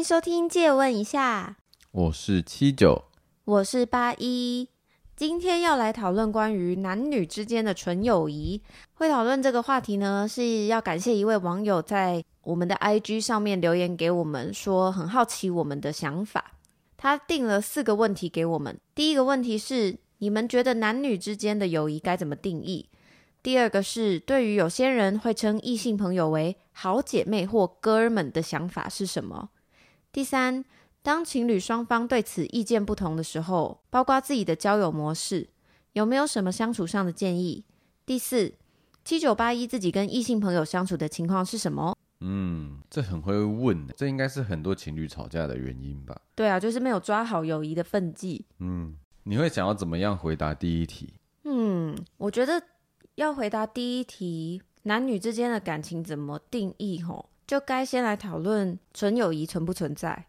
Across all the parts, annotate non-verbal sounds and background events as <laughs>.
迎收听借问一下，我是七九，我是八一。今天要来讨论关于男女之间的纯友谊。会讨论这个话题呢，是要感谢一位网友在我们的 IG 上面留言给我们，说很好奇我们的想法。他定了四个问题给我们。第一个问题是：你们觉得男女之间的友谊该怎么定义？第二个是：对于有些人会称异性朋友为好姐妹或哥们的想法是什么？第三，当情侣双方对此意见不同的时候，包括自己的交友模式，有没有什么相处上的建议？第四，七九八一自己跟异性朋友相处的情况是什么？嗯，这很会问，这应该是很多情侣吵架的原因吧？对啊，就是没有抓好友谊的分际。嗯，你会想要怎么样回答第一题？嗯，我觉得要回答第一题，男女之间的感情怎么定义？吼，就该先来讨论纯友谊存不存在。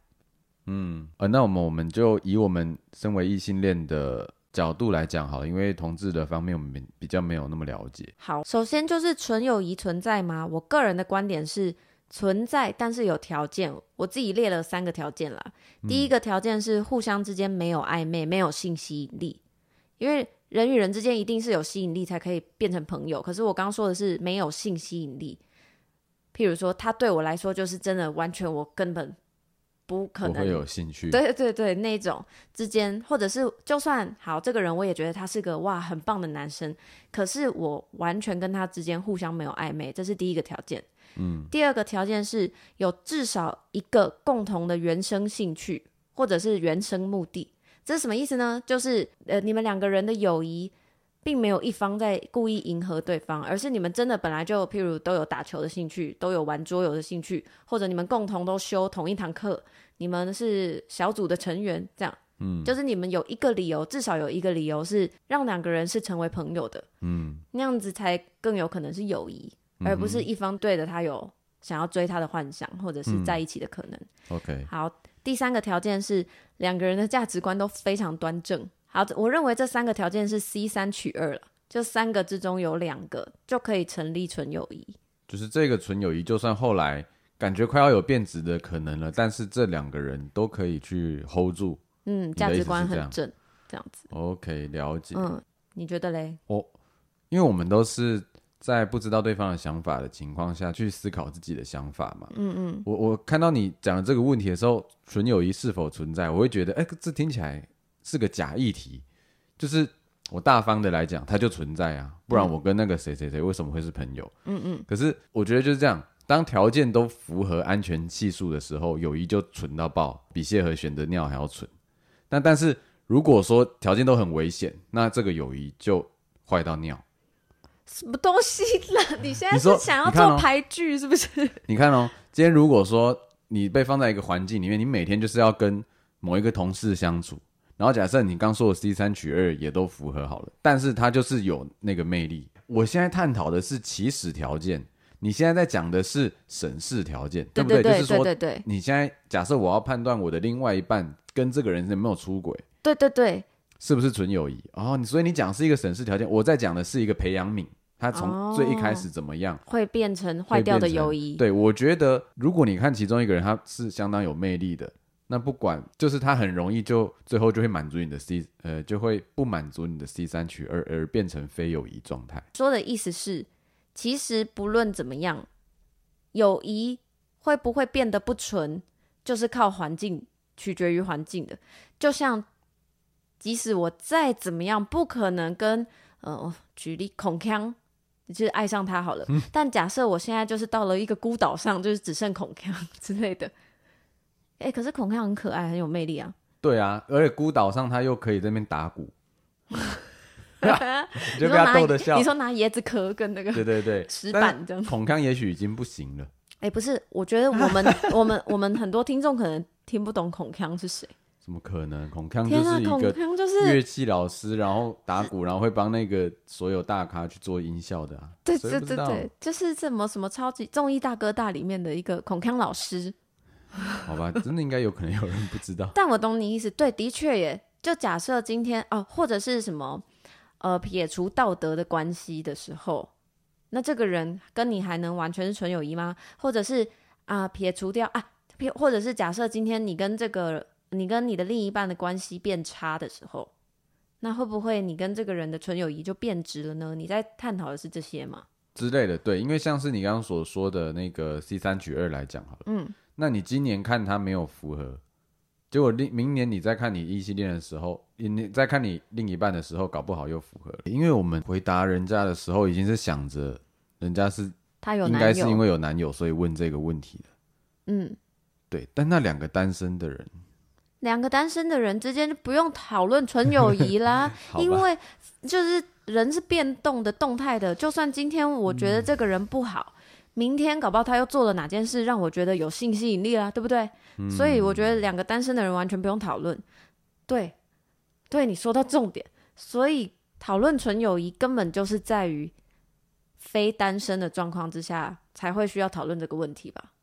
嗯，呃，那我们我们就以我们身为异性恋的角度来讲好了，因为同志的方面我们比较没有那么了解。好，首先就是纯友谊存在吗？我个人的观点是存在，但是有条件。我自己列了三个条件啦。第一个条件是互相之间没有暧昧，没有性吸引力，因为人与人之间一定是有吸引力才可以变成朋友。可是我刚刚说的是没有性吸引力，譬如说他对我来说就是真的完全我根本。不可能会有兴趣，对对对，那种之间，或者是就算好，这个人我也觉得他是个哇很棒的男生，可是我完全跟他之间互相没有暧昧，这是第一个条件。嗯，第二个条件是有至少一个共同的原生兴趣或者是原生目的，这是什么意思呢？就是呃，你们两个人的友谊。并没有一方在故意迎合对方，而是你们真的本来就，譬如都有打球的兴趣，都有玩桌游的兴趣，或者你们共同都修同一堂课，你们是小组的成员，这样，嗯，就是你们有一个理由，至少有一个理由是让两个人是成为朋友的，嗯，那样子才更有可能是友谊，而不是一方对着他有想要追他的幻想，或者是在一起的可能。嗯，OK，好，第三个条件是两个人的价值观都非常端正。好，我认为这三个条件是 C 三取二了，就三个之中有两个就可以成立纯友谊。就是这个纯友谊，就算后来感觉快要有变质的可能了，但是这两个人都可以去 hold 住。嗯，价值观很正，这样子。OK，了解。嗯，你觉得嘞？我，因为我们都是在不知道对方的想法的情况下去思考自己的想法嘛。嗯嗯。我我看到你讲的这个问题的时候，纯友谊是否存在？我会觉得，哎，这听起来。是个假议题，就是我大方的来讲，它就存在啊，不然我跟那个谁谁谁为什么会是朋友？嗯嗯。可是我觉得就是这样，当条件都符合安全系数的时候，友谊就纯到爆，比谢和选择尿还要纯。但但是如果说条件都很危险，那这个友谊就坏到尿。什么东西啦？你现在是想要做排剧是不是？<laughs> 你看哦，今天如果说你被放在一个环境里面，你每天就是要跟某一个同事相处。然后假设你刚说的 C 三取二也都符合好了，但是它就是有那个魅力。我现在探讨的是起始条件，你现在在讲的是审视条件，对不对？就是说，对对对，你现在假设我要判断我的另外一半跟这个人有没有出轨，对对对，是不是纯友谊？哦，所以你讲是一个审视条件，我在讲的是一个培养皿，它从最一开始怎么样、哦、会变成坏掉的友谊？对，我觉得如果你看其中一个人，他是相当有魅力的。那不管，就是他很容易就最后就会满足你的 C，呃，就会不满足你的 C 三取二，而变成非友谊状态。说的意思是，其实不论怎么样，友谊会不会变得不纯，就是靠环境，取决于环境的。就像，即使我再怎么样，不可能跟，呃，举例孔锵，就是爱上他好了。嗯、但假设我现在就是到了一个孤岛上，就是只剩孔锵之类的。哎、欸，可是孔康很可爱，很有魅力啊。对啊，而且孤岛上他又可以在那边打鼓，<laughs> 你就被他逗得笑。你说拿椰子壳跟那个对对对石板这样。孔康也许已经不行了。哎、欸，不是，我觉得我们我们我们很多听众可能听不懂孔康是谁。怎么可能？孔康就是一个乐器老师，然后打鼓，然后会帮那个所有大咖去做音效的啊。对对对对，就是什么什么超级综艺大哥大里面的一个孔康老师。<laughs> 好吧，真的应该有可能有人不知道。但我懂你意思，对，的确也。就假设今天哦，或者是什么呃，撇除道德的关系的时候，那这个人跟你还能完全是纯友谊吗？或者是啊、呃，撇除掉啊，撇或者是假设今天你跟这个你跟你的另一半的关系变差的时候，那会不会你跟这个人的纯友谊就变质了呢？你在探讨的是这些吗？之类的，对，因为像是你刚刚所说的那个 C 三取二来讲好了，嗯，那你今年看他没有符合，结果另明年你再看你异性恋的时候，你再看你另一半的时候，搞不好又符合了，因为我们回答人家的时候，已经是想着人家是他有应该是因为有男友，所以问这个问题的，嗯，对，但那两个单身的人。两个单身的人之间就不用讨论纯友谊啦，<laughs> 因为就是人是变动的、动态的。就算今天我觉得这个人不好，嗯、明天搞不好他又做了哪件事让我觉得有性吸引力啦，对不对？嗯、所以我觉得两个单身的人完全不用讨论。对，对，你说到重点。所以讨论纯友谊根本就是在于非单身的状况之下才会需要讨论这个问题吧。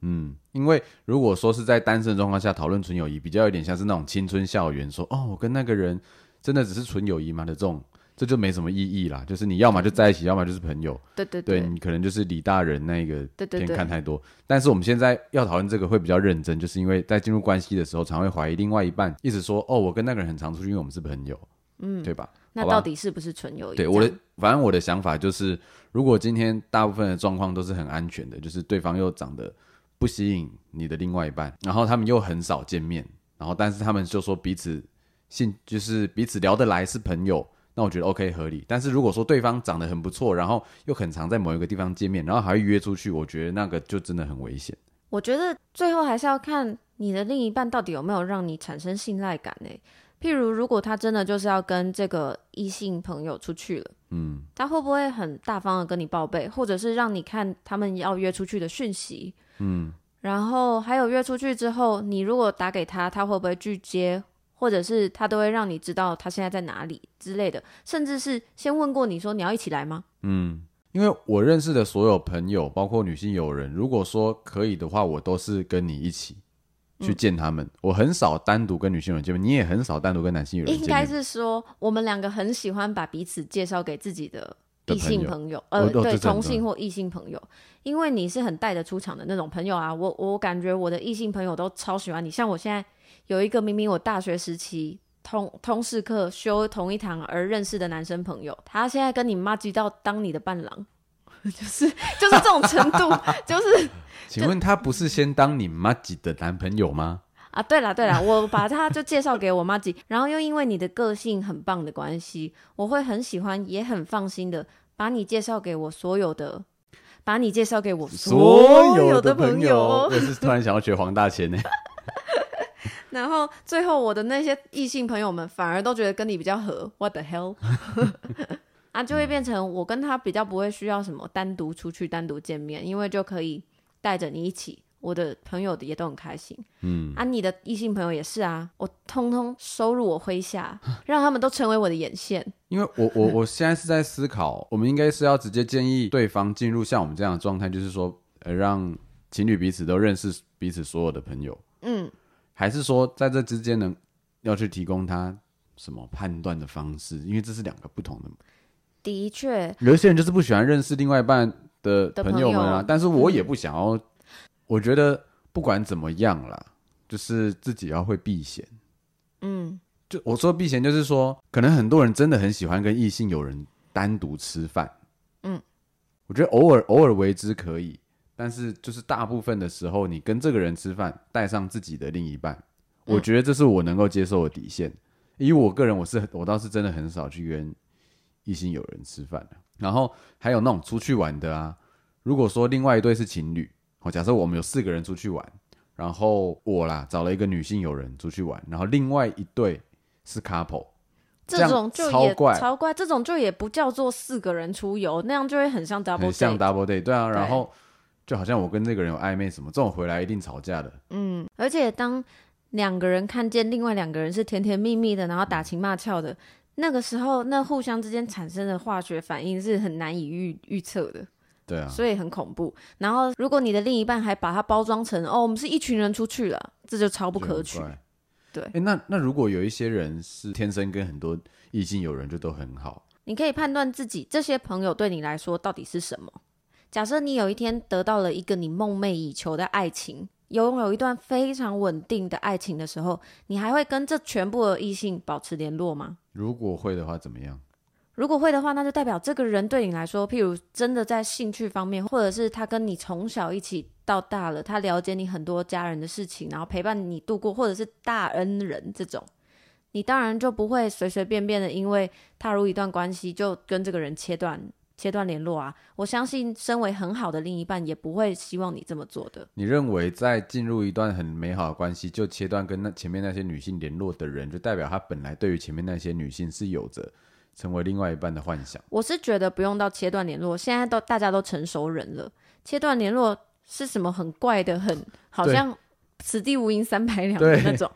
嗯，因为如果说是在单身的状况下讨论纯友谊，比较有点像是那种青春校园，说哦，我跟那个人真的只是纯友谊吗的这种，这就没什么意义啦。就是你要么就在一起，要么就是朋友。对对对，对你可能就是李大人那个片看太多。但是我们现在要讨论这个会比较认真，就是因为在进入关系的时候，常会怀疑另外一半，一直说哦，我跟那个人很常出去，因为我们是朋友，嗯，对吧？那到底是不是纯友谊？对我的，反正我的想法就是，如果今天大部分的状况都是很安全的，就是对方又长得。不吸引你的另外一半，然后他们又很少见面，然后但是他们就说彼此性就是彼此聊得来是朋友，那我觉得 OK 合理。但是如果说对方长得很不错，然后又很常在某一个地方见面，然后还会约出去，我觉得那个就真的很危险。我觉得最后还是要看你的另一半到底有没有让你产生信赖感呢？譬如如果他真的就是要跟这个异性朋友出去了，嗯，他会不会很大方的跟你报备，或者是让你看他们要约出去的讯息？嗯，然后还有约出去之后，你如果打给他，他会不会拒接，或者是他都会让你知道他现在在哪里之类的，甚至是先问过你说你要一起来吗？嗯，因为我认识的所有朋友，包括女性友人，如果说可以的话，我都是跟你一起去见他们。嗯，我很少单独跟女性友人见面，你也很少单独跟男性友人见面。应该是说我们两个很喜欢把彼此介绍给自己的。异性朋友，呃，对，同性或异性朋友，因为你是很带得出场的那种朋友啊。我我感觉我的异性朋友都超喜欢你。像我现在有一个明明我大学时期通通识课修同一堂而认识的男生朋友，他现在跟你妈吉到当你的伴郎，<laughs> 就是就是这种程度，<laughs> 就是。<laughs> 请问他不是先当你妈吉的男朋友吗？啊，对了对了，我把他就介绍给我妈吉，然后又因为你的个性很棒的关系，我会很喜欢，也很放心的把你介绍给我所有的，把你介绍给我所有的朋友。我是突然想要学黄大千呢。然后最后我的那些异性朋友们反而都觉得跟你比较合，What the hell？<laughs> 啊，就会变成我跟他比较不会需要什么单独出去、单独见面，因为就可以带着你一起。我的朋友也都很开心，嗯，啊，你的异性朋友也是啊，我通通收入我麾下，让他们都成为我的眼线。因为我我我现在是在思考，我们应该是要直接建议对方进入像我们这样的状态，就是说，呃，让情侣彼此都认识彼此所有的朋友，嗯，还是说在这之间呢，要去提供他什么判断的方式？因为这是两个不同的。的确，有些人就是不喜欢认识另外一半的朋友们啊，但是我也不想要。我觉得不管怎么样啦，就是自己要会避嫌。嗯，就我说避嫌，就是说，可能很多人真的很喜欢跟异性友人单独吃饭。嗯，我觉得偶尔偶尔为之可以，但是就是大部分的时候，你跟这个人吃饭，带上自己的另一半，我觉得这是我能够接受的底线。以我个人，我是我倒是真的很少去跟异性友人吃饭的。然后还有那种出去玩的啊，如果说另外一对是情侣。哦假设我们有四个人出去玩，然后我啦找了一个女性友人出去玩，然后另外一对是 couple，这种就也超怪，超怪，这种就也不叫做四个人出游，那样就会很像 double，很像 double date，对啊，对，然后就好像我跟这个人有暧昧什么，这种回来一定吵架的。嗯，而且当两个人看见另外两个人是甜甜蜜蜜的，然后打情骂俏的，那个时候，那互相之间产生的化学反应是很难以预预测的。对啊，所以很恐怖。然后，如果你的另一半还把它包装成哦，我们是一群人出去了，这就超不可取。对，哎，那那如果有一些人是天生跟很多异性友人就都很好，你可以判断自己这些朋友对你来说到底是什么。假设你有一天得到了一个你梦寐以求的爱情，拥有一段非常稳定的爱情的时候，你还会跟这全部的异性保持联络吗？如果会的话，怎么样？如果会的话，那就代表这个人对你来说，譬如真的在兴趣方面，或者是他跟你从小一起到大了，他了解你很多家人的事情，然后陪伴你度过，或者是大恩人这种，你当然就不会随随便便的因为踏入一段关系就跟这个人切断切断联络啊。我相信，身为很好的另一半，也不会希望你这么做的。你认为在进入一段很美好的关系就切断跟那前面那些女性联络的人，就代表他本来对于前面那些女性是有着。成为另外一半的幻想，我是觉得不用到切断联络。现在都大家都成熟人了，切断联络是什么很怪的，很好像此地无银三百两的那种。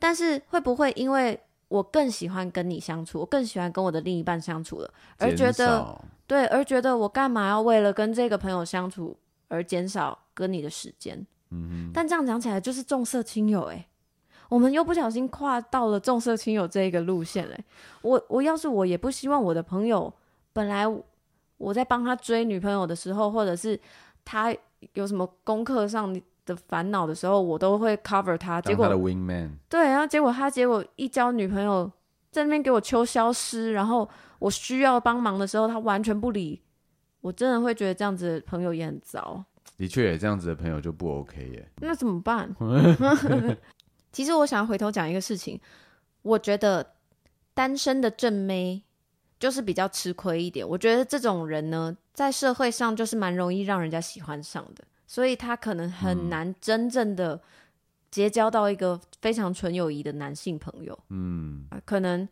但是会不会因为我更喜欢跟你相处，我更喜欢跟我的另一半相处了，而觉得对，而觉得我干嘛要为了跟这个朋友相处而减少跟你的时间？但这样讲起来就是重色轻友哎、欸。我们又不小心跨到了重色轻友这一个路线嘞。我我要是我也不希望我的朋友，本来我在帮他追女朋友的时候，或者是他有什么功课上的烦恼的时候，我都会 cover 他。结果，对，然后结果他结果一交女朋友，在那边给我秋消失，然后我需要帮忙的时候，他完全不理。我真的会觉得这样子的朋友也很糟。的确，这样子的朋友就不 OK 耶。那怎么办？<laughs> 其实我想要回头讲一个事情，我觉得单身的正妹就是比较吃亏一点。我觉得这种人呢，在社会上就是蛮容易让人家喜欢上的，所以他可能很难真正的结交到一个非常纯友谊的男性朋友。嗯，可能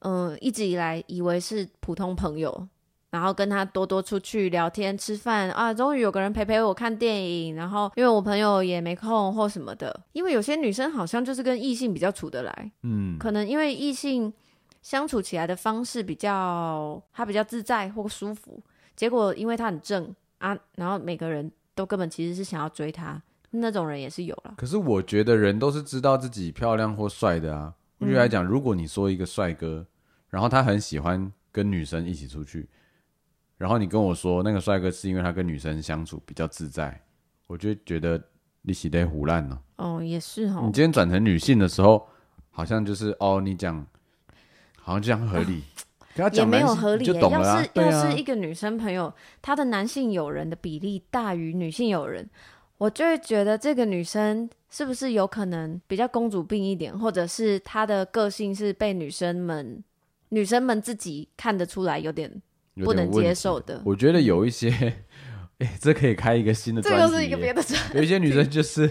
嗯、呃、一直以来以为是普通朋友。然后跟他多多出去聊天、吃饭啊，终于有个人陪陪我看电影。然后因为我朋友也没空或什么的，因为有些女生好像就是跟异性比较处得来，嗯，可能因为异性相处起来的方式比较，他比较自在或舒服。结果因为他很正啊，然后每个人都根本其实是想要追他，那种人也是有了。可是我觉得人都是知道自己漂亮或帅的啊。我觉得来讲，如果你说一个帅哥，然后他很喜欢跟女生一起出去。然后你跟我说那个帅哥是因为他跟女生相处比较自在，我就觉得你是在唬烂了。哦，也是哦。你今天转成女性的时候，好像就是哦，你讲好像这样合理，啊、也没有合理。要是要是一个女生朋友，她的男性友人的比例大于女性友人，我就会觉得这个女生是不是有可能比较公主病一点，或者是她的个性是被女生们女生们自己看得出来有点。不能接受的，我觉得有一些，<laughs> 哎、欸，这可以开一个新的。这又是一个别的专。有一些女生就是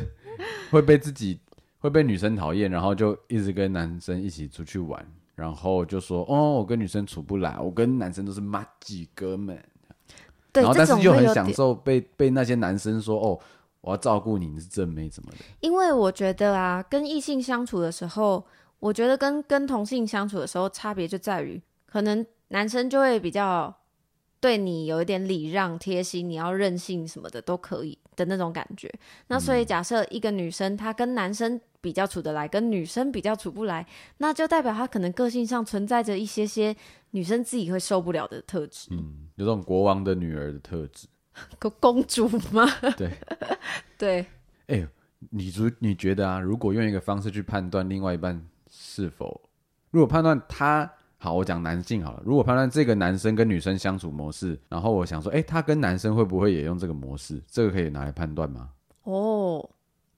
会被自己会被女生讨厌，然后就一直跟男生一起出去玩，然后就说：“哦，我跟女生处不来，我跟男生都是麻吉哥们。”对，然后但是又很享受被被那些男生说：“哦，我要照顾你，你是正妹怎么的？”因为我觉得啊，跟异性相处的时候，我觉得跟跟同性相处的时候差别就在于，可能男生就会比较。对你有一点礼让、贴心，你要任性什么的都可以的那种感觉。那所以假设一个女生她跟男生比较处得来，跟女生比较处不来，那就代表他可能个性上存在着一些些女生自己会受不了的特质。嗯，有种国王的女儿的特质，<laughs> 个公主吗？对 <laughs> 对。哎、欸，你如你觉得啊，如果用一个方式去判断另外一半是否，如果判断他。好，我讲男性好了。如果判断这个男生跟女生相处模式，然后我想说，哎，他跟男生会不会也用这个模式？这个可以拿来判断吗？哦，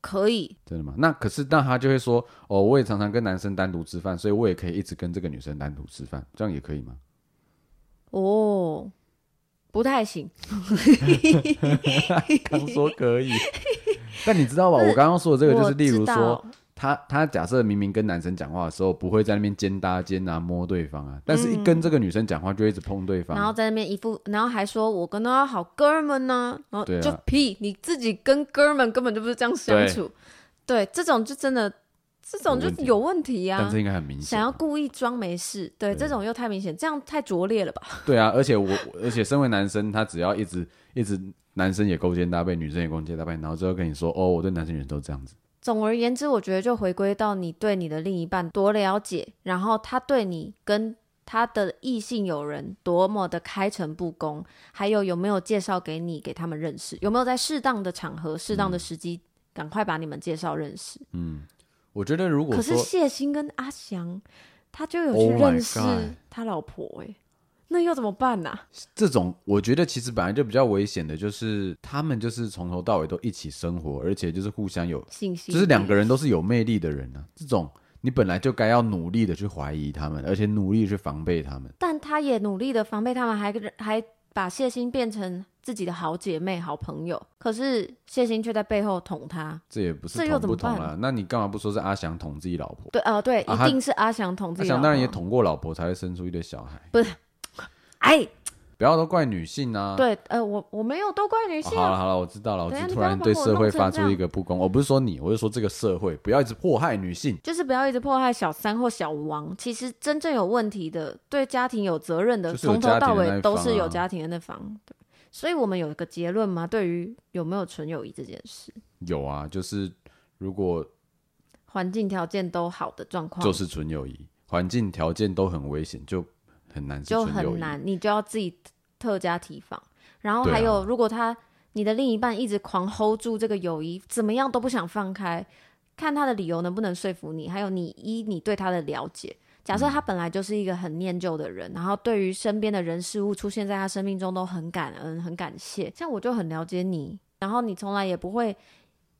可以。真的吗？那可是，那他就会说，哦，我也常常跟男生单独吃饭，所以我也可以一直跟这个女生单独吃饭，这样也可以吗？哦，不太行。<laughs> 刚说可以，<laughs> 但你知道吧？<laughs> 我刚刚说的这个就是，例如说。他他假设明明跟男生讲话的时候不会在那边肩搭肩啊摸对方啊，但是一跟这个女生讲话就一直碰对方，然后在那边一副，然后还说我跟他好哥们呢，然后就屁，你自己跟哥们根本就不是这样相处，对，这种就真的这种就有问题。啊，但是应该很明显，想要故意装没事，对，这种又太明显，这样太拙劣了吧？对啊，而且我而且身为男生，他只要一直一直男生也勾肩搭背，女生也勾肩搭背，然后最后跟你说哦，我对男生女生都这样子。总而言之，我觉得就回归到你对你的另一半多了解，然后他对你跟他的异性友人多么的开诚布公，还有有没有介绍给你给他们认识，有没有在适当的场合、适当的时机赶快把你们介绍认识。嗯，我觉得如果可是谢忻跟阿翔，他就有去认识他老婆、欸，哎、oh，那又怎么办呢、啊？这种我觉得其实本来就比较危险的，就是他们就是从头到尾都一起生活，而且就是互相有信心，就是两个人都是有魅力的人啊。这种你本来就该要努力的去怀疑他们，而且努力去防备他们。但他也努力的防备他们，还还把谢欣变成。自己的好姐妹、好朋友，可是谢欣却在背后捅他，这也不是捅不捅啊？那你干嘛不说是阿翔捅自己老婆？对，呃，对，啊、一定是阿翔捅自己老婆。阿翔当然也捅过老婆，才会生出一堆小孩。不是，哎。不要都怪女性啊！对，呃，我我没有都怪女性、啊。哦、好了好了，我知道了。我突然对社会发出一个不公，我不是说你，我是说这个社会不要一直迫害女性，就是不要一直迫害小三或小王。其实真正有问题的，对家庭有责任的，从、就是啊、头到尾都是有家庭的那方。对，所以我们有一个结论吗？对于有没有纯友谊这件事，有啊，就是如果环境条件都好的状况，就是纯友谊；环境条件都很危险，就。很难，就很难，你就要自己特加提防。然后还有，啊、如果他你的另一半一直狂 hold 住这个友谊，怎么样都不想放开，看他的理由能不能说服你。还有你依你对他的了解，假设他本来就是一个很念旧的人，嗯、然后对于身边的人事物出现在他生命中都很感恩、很感谢。像我就很了解你，然后你从来也不会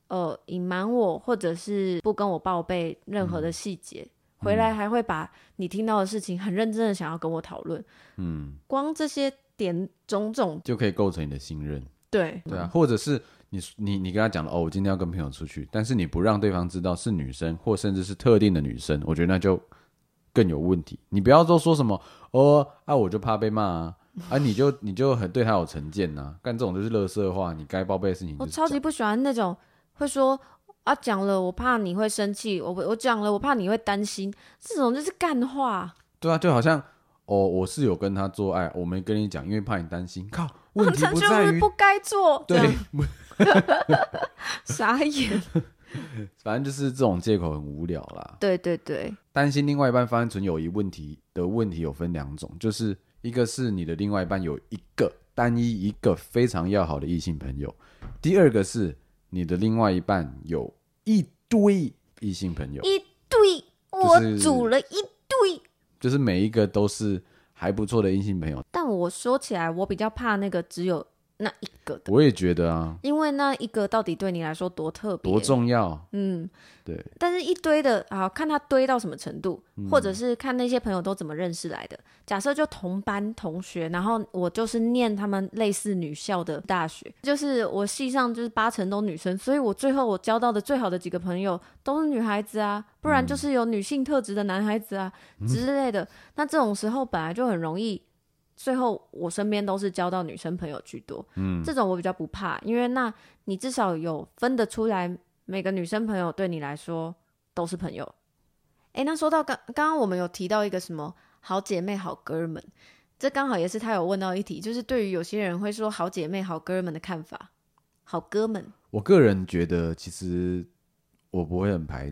呃隐瞒我，或者是不跟我报备任何的细节。嗯回来还会把你听到的事情很认真的想要跟我讨论，嗯，光这些点种种就可以构成你的信任，对对啊，或者是你你你跟他讲了哦，我今天要跟朋友出去，但是你不让对方知道是女生或甚至是特定的女生，我觉得那就更有问题。你不要都说什么哦啊，我就怕被骂啊，啊你就你就很对他有成见呐、啊，干这种就是垃圾话，你该报备的事情。我超级不喜欢那种会说。啊，讲了我怕你会生气，我我讲了我怕你会担心，这种就是干话。对啊，就好像哦，我是有跟他做爱，我没跟你讲，因为怕你担心。靠，问题不在于不该做。对，<laughs> 傻眼。反正就是这种借口很无聊啦。对对对，担心另外一半发生纯友谊问题的问题有分两种，就是一个是你的另外一半有一个单一一个非常要好的异性朋友，第二个是。你的另外一半有一堆异性朋友，一堆，我组了一堆，就是每一个都是还不错的异性朋友。但我说起来，我比较怕那个只有。那一个的，我也觉得啊，因为那一个到底对你来说多特别、多重要？嗯，对。但是一堆的啊，看他堆到什么程度，嗯、或者是看那些朋友都怎么认识来的。假设就同班同学，然后我就是念他们类似女校的大学，就是我系上就是八成都女生，所以我最后我交到的最好的几个朋友都是女孩子啊，不然就是有女性特质的男孩子啊、嗯、之类的。那这种时候本来就很容易。最后，我身边都是交到女生朋友居多，嗯，这种我比较不怕，因为那你至少有分得出来，每个女生朋友对你来说都是朋友。诶，那说到刚刚刚我们有提到一个什么好姐妹、好哥们，这刚好也是他有问到一题，就是对于有些人会说好姐妹、好哥们的看法。好哥们，我个人觉得其实我不会很排，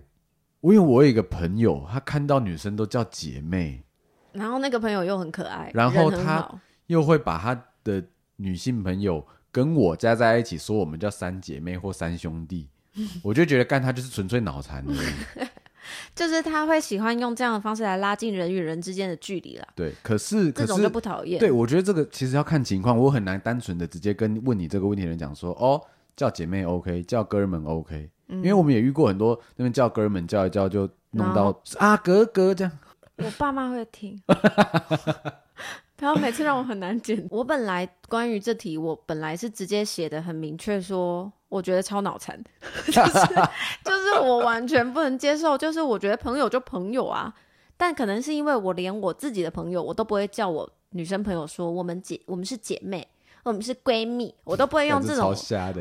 因为我有一个朋友，他看到女生都叫姐妹。然后那个朋友又很可爱，然后他又会把他的女性朋友跟我加在一起，说我们叫三姐妹或三兄弟，<laughs> 我就觉得干他就是纯粹脑残。<laughs> 就是他会喜欢用这样的方式来拉近人与人之间的距离啦。对，可是这种就不讨厌。对，我觉得这个其实要看情况，我很难单纯的直接跟问你这个问题的人讲说，哦，叫姐妹 OK，叫哥们 OK，嗯，因为我们也遇过很多那边叫哥们叫一叫就弄到啊哥哥这样。我爸妈会听，<laughs> 然后每次让我很难剪。我本来关于这题，我本来是直接写的很明确，说我觉得超脑残，<laughs> 就是就是我完全不能接受，就是我觉得朋友就朋友啊，但可能是因为我连我自己的朋友，我都不会叫我女生朋友说我们姐，我们是姐妹。我们是闺蜜，我都不会用这种，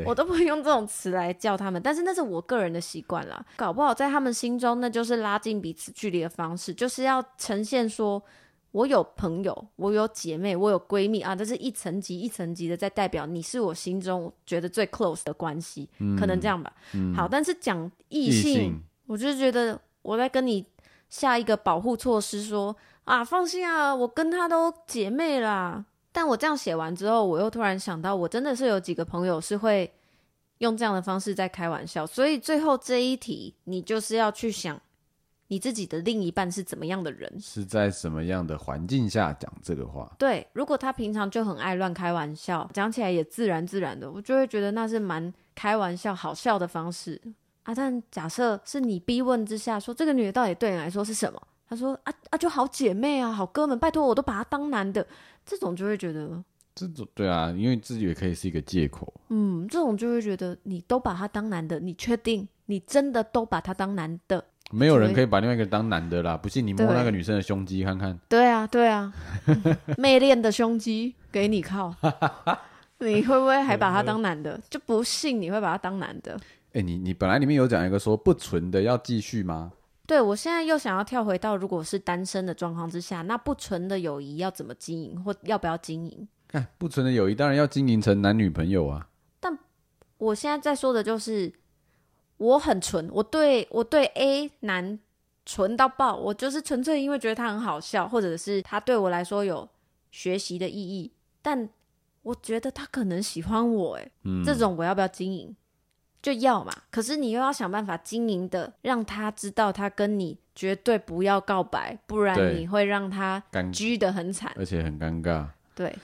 我都不会用这种词来叫他们。但是那是我个人的习惯啦，搞不好在他们心中，那就是拉近彼此距离的方式，就是要呈现说，我有朋友，我有姐妹，我有闺蜜啊，这是一层级一层级的在代表你是我心中觉得最 close 的关系，嗯，可能这样吧。嗯，好，但是讲异性，性，我就觉得我在跟你下一个保护措施说，说啊，放心啊，我跟她都姐妹啦。但我这样写完之后，我又突然想到，我真的是有几个朋友是会用这样的方式在开玩笑，所以最后这一题你就是要去想。你自己的另一半是怎么样的人？是在什么样的环境下讲这个话？对，如果他平常就很爱乱开玩笑，讲起来也自然自然的，我就会觉得那是蛮开玩笑、好笑的方式啊。但假设是你逼问之下说这个女的到底对你来说是什么？他说啊啊，就好姐妹啊，好哥们，拜托我都把他当男的，这种就会觉得这种对啊，因为自己也可以是一个借口。嗯，这种就会觉得你都把他当男的，你确定你真的都把他当男的？没有人可以把另外一个当男的啦，不信你摸那个女生的胸肌看看。对啊，对啊，<laughs> 妹练的胸肌给你靠，<laughs> 你会不会还把他当男的？就不信你会把他当男的？哎、欸，你你本来里面有讲一个说不纯的要继续吗？对，我现在又想要跳回到如果是单身的状况之下，那不纯的友谊要怎么经营，或要不要经营？看不纯的友谊当然要经营成男女朋友啊。但我现在在说的就是。我很纯，我对我对 A 男纯到爆，我就是纯粹因为觉得他很好笑，或者是他对我来说有学习的意义。但我觉得他可能喜欢我，哎、嗯，这种我要不要经营？就要嘛。可是你又要想办法经营的，让他知道他跟你绝对不要告白，不然你会让他拘的很惨，而且很尴尬。对。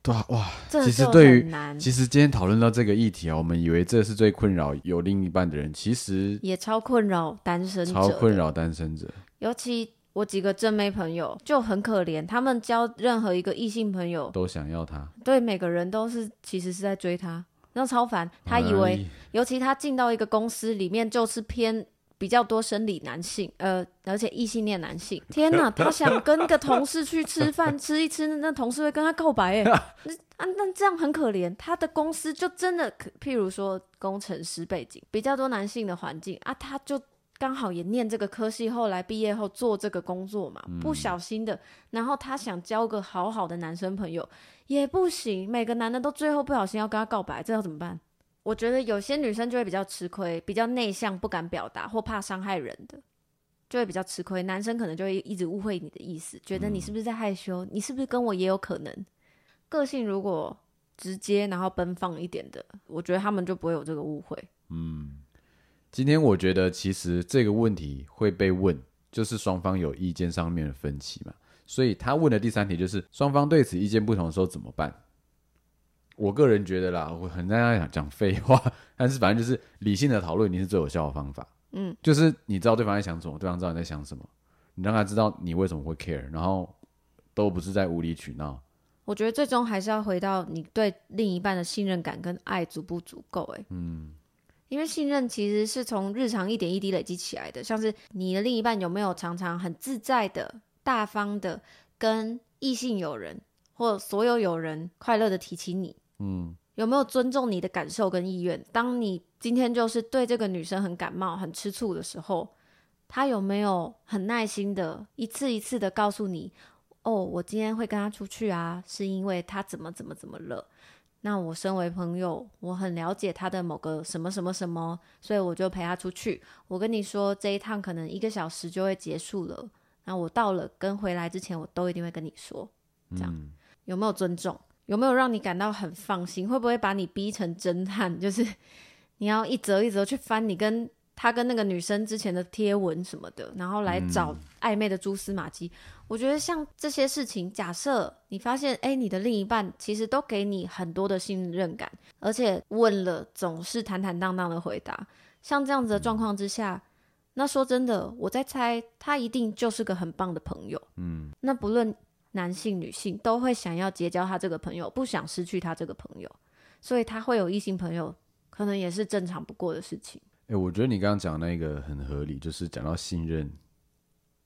对啊，哇，其实对于其实今天讨论到这个议题啊，我们以为这是最困扰有另一半的人，其实也超困扰单身者，超困扰单身者。尤其我几个正妹朋友就很可怜，他们交任何一个异性朋友都想要他，对，每个人都是其实是在追他，然后超烦。他以为，尤其他进到一个公司里面就是偏。比较多生理男性，呃，而且异性恋男性。天哪，他想跟个同事去吃饭，<laughs> 吃一吃，那同事会跟他告白，哎，<laughs> 那啊，那这样很可怜。他的公司就真的，譬如说工程师背景，比较多男性的环境啊，他就刚好也念这个科系，后来毕业后做这个工作嘛，不小心的，然后他想交个好好的男生朋友也不行，每个男的都最后不小心要跟他告白，这要怎么办？我觉得有些女生就会比较吃亏，比较内向，不敢表达或怕伤害人的，就会比较吃亏。男生可能就会一直误会你的意思，觉得你是不是在害羞？你是不是跟我也有可能？个性如果直接然后奔放一点的，我觉得他们就不会有这个误会。嗯，今天我觉得其实这个问题会被问，就是双方有意见上面的分歧嘛。所以他问的第三题就是双方对此意见不同的时候怎么办？我个人觉得啦，我很在讲讲废话，但是反正就是理性的讨论，你是最有效的方法。嗯，就是你知道对方在想什么，对方知道你在想什么，你让他知道你为什么会 care，然后都不是在无理取闹。我觉得最终还是要回到你对另一半的信任感跟爱足不足够。哎，嗯，因为信任其实是从日常一点一滴累积起来的，像是你的另一半有没有常常很自在的、大方的跟异性友人或所有友人快乐的提起你。嗯，有没有尊重你的感受跟意愿？当你今天就是对这个女生很感冒、很吃醋的时候，他有没有很耐心的一次一次的告诉你：“哦，我今天会跟她出去啊，是因为她怎么怎么怎么了？那我身为朋友，我很了解他的某个什么什么什么，所以我就陪他出去。我跟你说，这一趟可能一个小时就会结束了。那我到了跟回来之前，我都一定会跟你说，这样、嗯、有没有尊重？”有没有让你感到很放心？会不会把你逼成侦探？<laughs> 就是你要一则一则去翻你跟他跟那个女生之前的贴文什么的，然后来找暧昧的蛛丝马迹。嗯、我觉得像这些事情，假设你发现，哎，你的另一半其实都给你很多的信任感，而且问了总是坦坦荡荡的回答。像这样子的状况之下，那说真的，我在猜他一定就是个很棒的朋友。嗯，那不论。男性、女性都会想要结交他这个朋友，不想失去他这个朋友，所以他会有异性朋友，可能也是正常不过的事情。哎、欸，我觉得你刚刚讲那个很合理，就是讲到信任，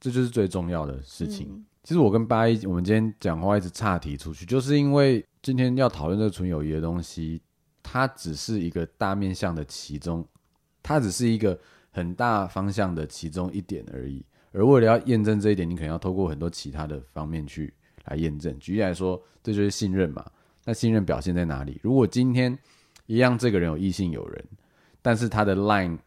这就是最重要的事情。嗯、其实我跟八一，我们今天讲话一直岔题出去，就是因为今天要讨论这个纯友谊的东西，它只是一个大面向的其中，它只是一个很大方向的其中一点而已。而为了要验证这一点，你可能要透过很多其他的方面去来验证。举例来说，这就是信任嘛。那信任表现在哪里？如果今天一样，这个人有异性友人，但是他的 Line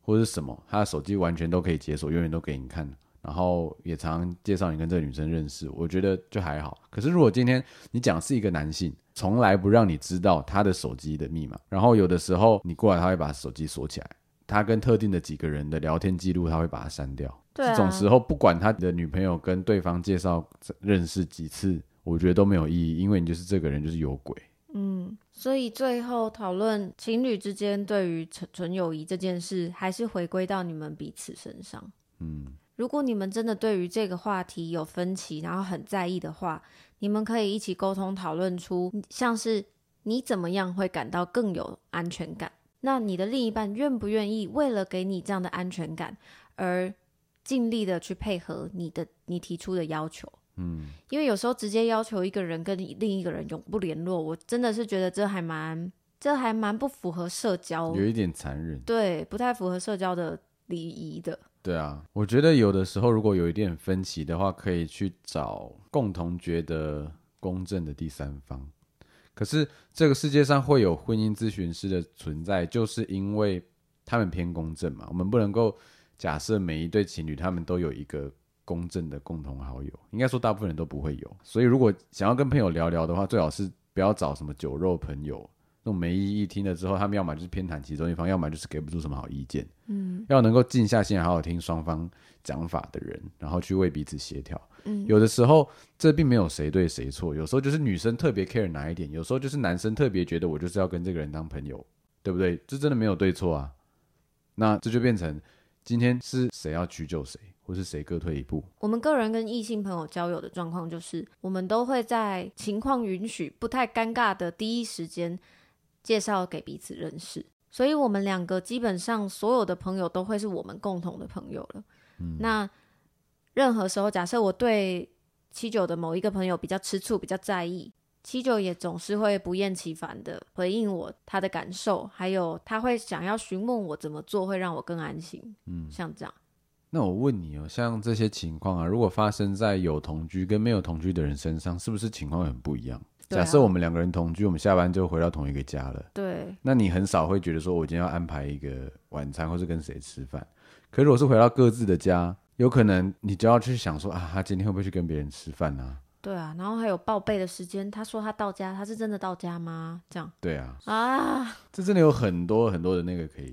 或者是什么，他的手机完全都可以解锁，永远都给你看，然后也常常介绍你跟这个女生认识，我觉得就还好。可是如果今天你讲是一个男性，从来不让你知道他的手机的密码，然后有的时候你过来，他会把手机锁起来，他跟特定的几个人的聊天记录，他会把它删掉。对啊。这种时候，不管他的女朋友跟对方介绍认识几次，我觉得都没有意义，因为你就是这个人就是有鬼。嗯，所以最后讨论情侣之间对于纯纯友谊这件事，还是回归到你们彼此身上。嗯。如果你们真的对于这个话题有分歧，然后很在意的话，你们可以一起沟通讨论出，像是你怎么样会感到更有安全感？那你的另一半愿不愿意为了给你这样的安全感而尽力的去配合你的你提出的要求？嗯，因为有时候直接要求一个人跟另一个人永不联络，我真的是觉得这还蛮这还蛮不符合社交，有一点残忍，对，不太符合社交的礼仪的。对啊，我觉得有的时候如果有一点分歧的话，可以去找共同觉得公正的第三方。可是这个世界上会有婚姻咨询师的存在，就是因为他们偏公正嘛。我们不能够假设每一对情侣他们都有一个公正的共同好友，应该说大部分人都不会有。所以如果想要跟朋友聊聊的话，最好是不要找什么酒肉朋友。那种没意义，听了之后，他们要么就是偏袒其中一方，要么就是给不出什么好意见。嗯，要能够静下心来好好听双方讲法的人，然后去为彼此协调。嗯，有的时候这并没有谁对谁错，有时候就是女生特别 care 哪一点，有时候就是男生特别觉得我就是要跟这个人当朋友，对不对？这真的没有对错啊。那这就变成今天是谁要屈就谁，或是谁各退一步。我们个人跟异性朋友交友的状况就是，我们都会在情况允许、不太尴尬的第一时间。介绍给彼此认识，所以我们两个基本上所有的朋友都会是我们共同的朋友了。嗯，那任何时候，假设我对七九的某一个朋友比较吃醋、比较在意，七九也总是会不厌其烦的回应我他的感受，还有他会想要询问我怎么做会让我更安心。嗯，像这样。那我问你哦，像这些情况啊，如果发生在有同居跟没有同居的人身上，是不是情况很不一样？假设我们两个人同居，我们下班就回到同一个家了。对，那你很少会觉得说，我今天要安排一个晚餐，或是跟谁吃饭。可是如果是回到各自的家，有可能你就要去想说啊，他今天会不会去跟别人吃饭呢？对啊，然后还有报备的时间，他说他到家，他是真的到家吗？这样。对啊。啊，这真的有很多很多的那个可以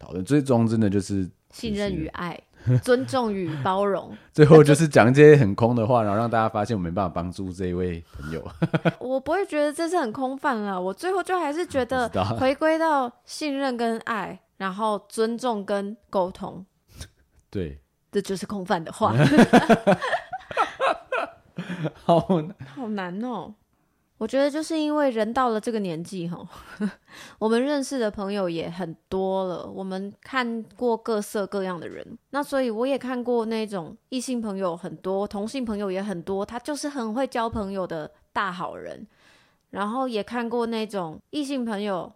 讨论，最终真的就是信任与爱。<laughs> 尊重与包容，最后就是讲一些很空的话，然后让大家发现我没办法帮助这一位朋友。<laughs> 我不会觉得这是很空泛了，我最后就还是觉得回归到信任跟爱，然后尊重跟沟通。对，这就是空泛的话。<laughs> 好，好难哦。我觉得就是因为人到了这个年纪哈，<laughs> 我们认识的朋友也很多了，我们看过各色各样的人，那所以我也看过那种异性朋友很多，同性朋友也很多，他就是很会交朋友的大好人，然后也看过那种异性朋友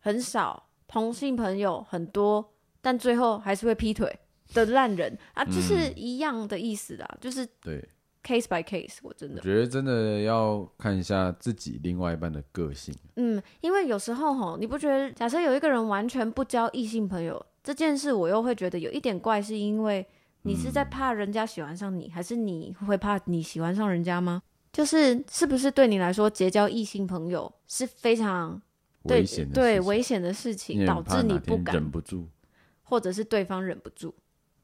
很少，同性朋友很多，但最后还是会劈腿的烂人。啊，就是一样的意思啦，嗯、就是对。Case by case，我真的我觉得真的要看一下自己另外一半的个性。嗯，因为有时候吼，你不觉得，假设有一个人完全不交异性朋友这件事，我又会觉得有一点怪，是因为你是在怕人家喜欢上你，嗯、还是你会怕你喜欢上人家吗？就是是不是对你来说结交异性朋友是非常危险的对危险的事情，导致你不敢忍不住，或者是对方忍不住。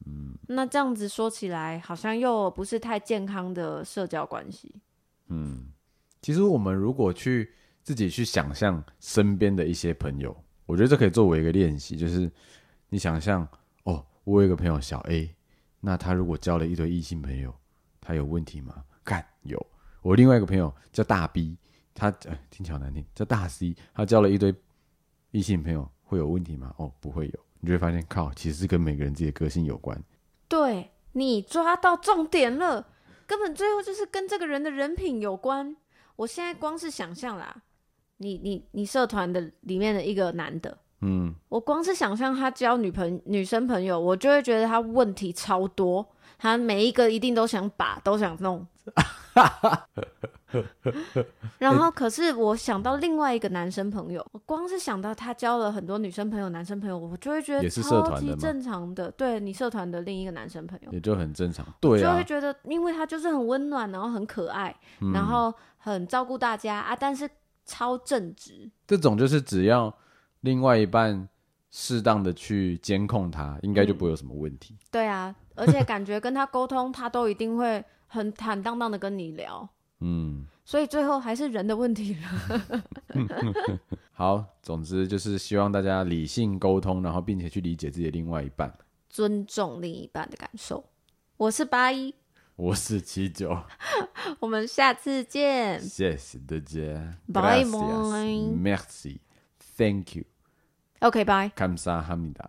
嗯，那这样子说起来，好像又不是太健康的社交关系。嗯，其实我们如果去自己去想象身边的一些朋友，我觉得这可以作为一个练习，就是你想象哦，我有一个朋友小 A，那他如果交了一堆异性朋友，他有问题吗？看，有。我另外一个朋友叫大 B，他呃听起来好难听，叫大 C，他交了一堆异性朋友，会有问题吗？哦，不会有。你就会发现，靠，其实是跟每个人自己的个性有关。对，你抓到重点了，根本最后就是跟这个人的人品有关。我现在光是想象啦，你你你社团的里面的一个男的，嗯，我光是想象他交女朋女生朋友，我就会觉得他问题超多，他每一个一定都想把，都想弄。<laughs> 然后，可是我想到另外一个男生朋友，我光是想到他交了很多女生朋友、男生朋友，我就会觉得超级正常的。对你社团的另一个男生朋友，也就很正常。对啊，就会觉得，因为他就是很温暖，然后很可爱，嗯、然后很照顾大家啊，但是超正直。这种就是只要另外一半适当的去监控他，应该就不会有什么问题。嗯、对啊，而且感觉跟他沟通，他都一定会很坦荡荡的跟你聊。嗯，所以最后还是人的问题了。<laughs> 好，总之就是希望大家理性沟通，然后并且去理解自己的另外一半，尊重另一半的感受。我是八一，我是七九，我们下次见。谢谢大家，拜拜，Mercy，Thank you，OK，Bye，Kamsa Hamida。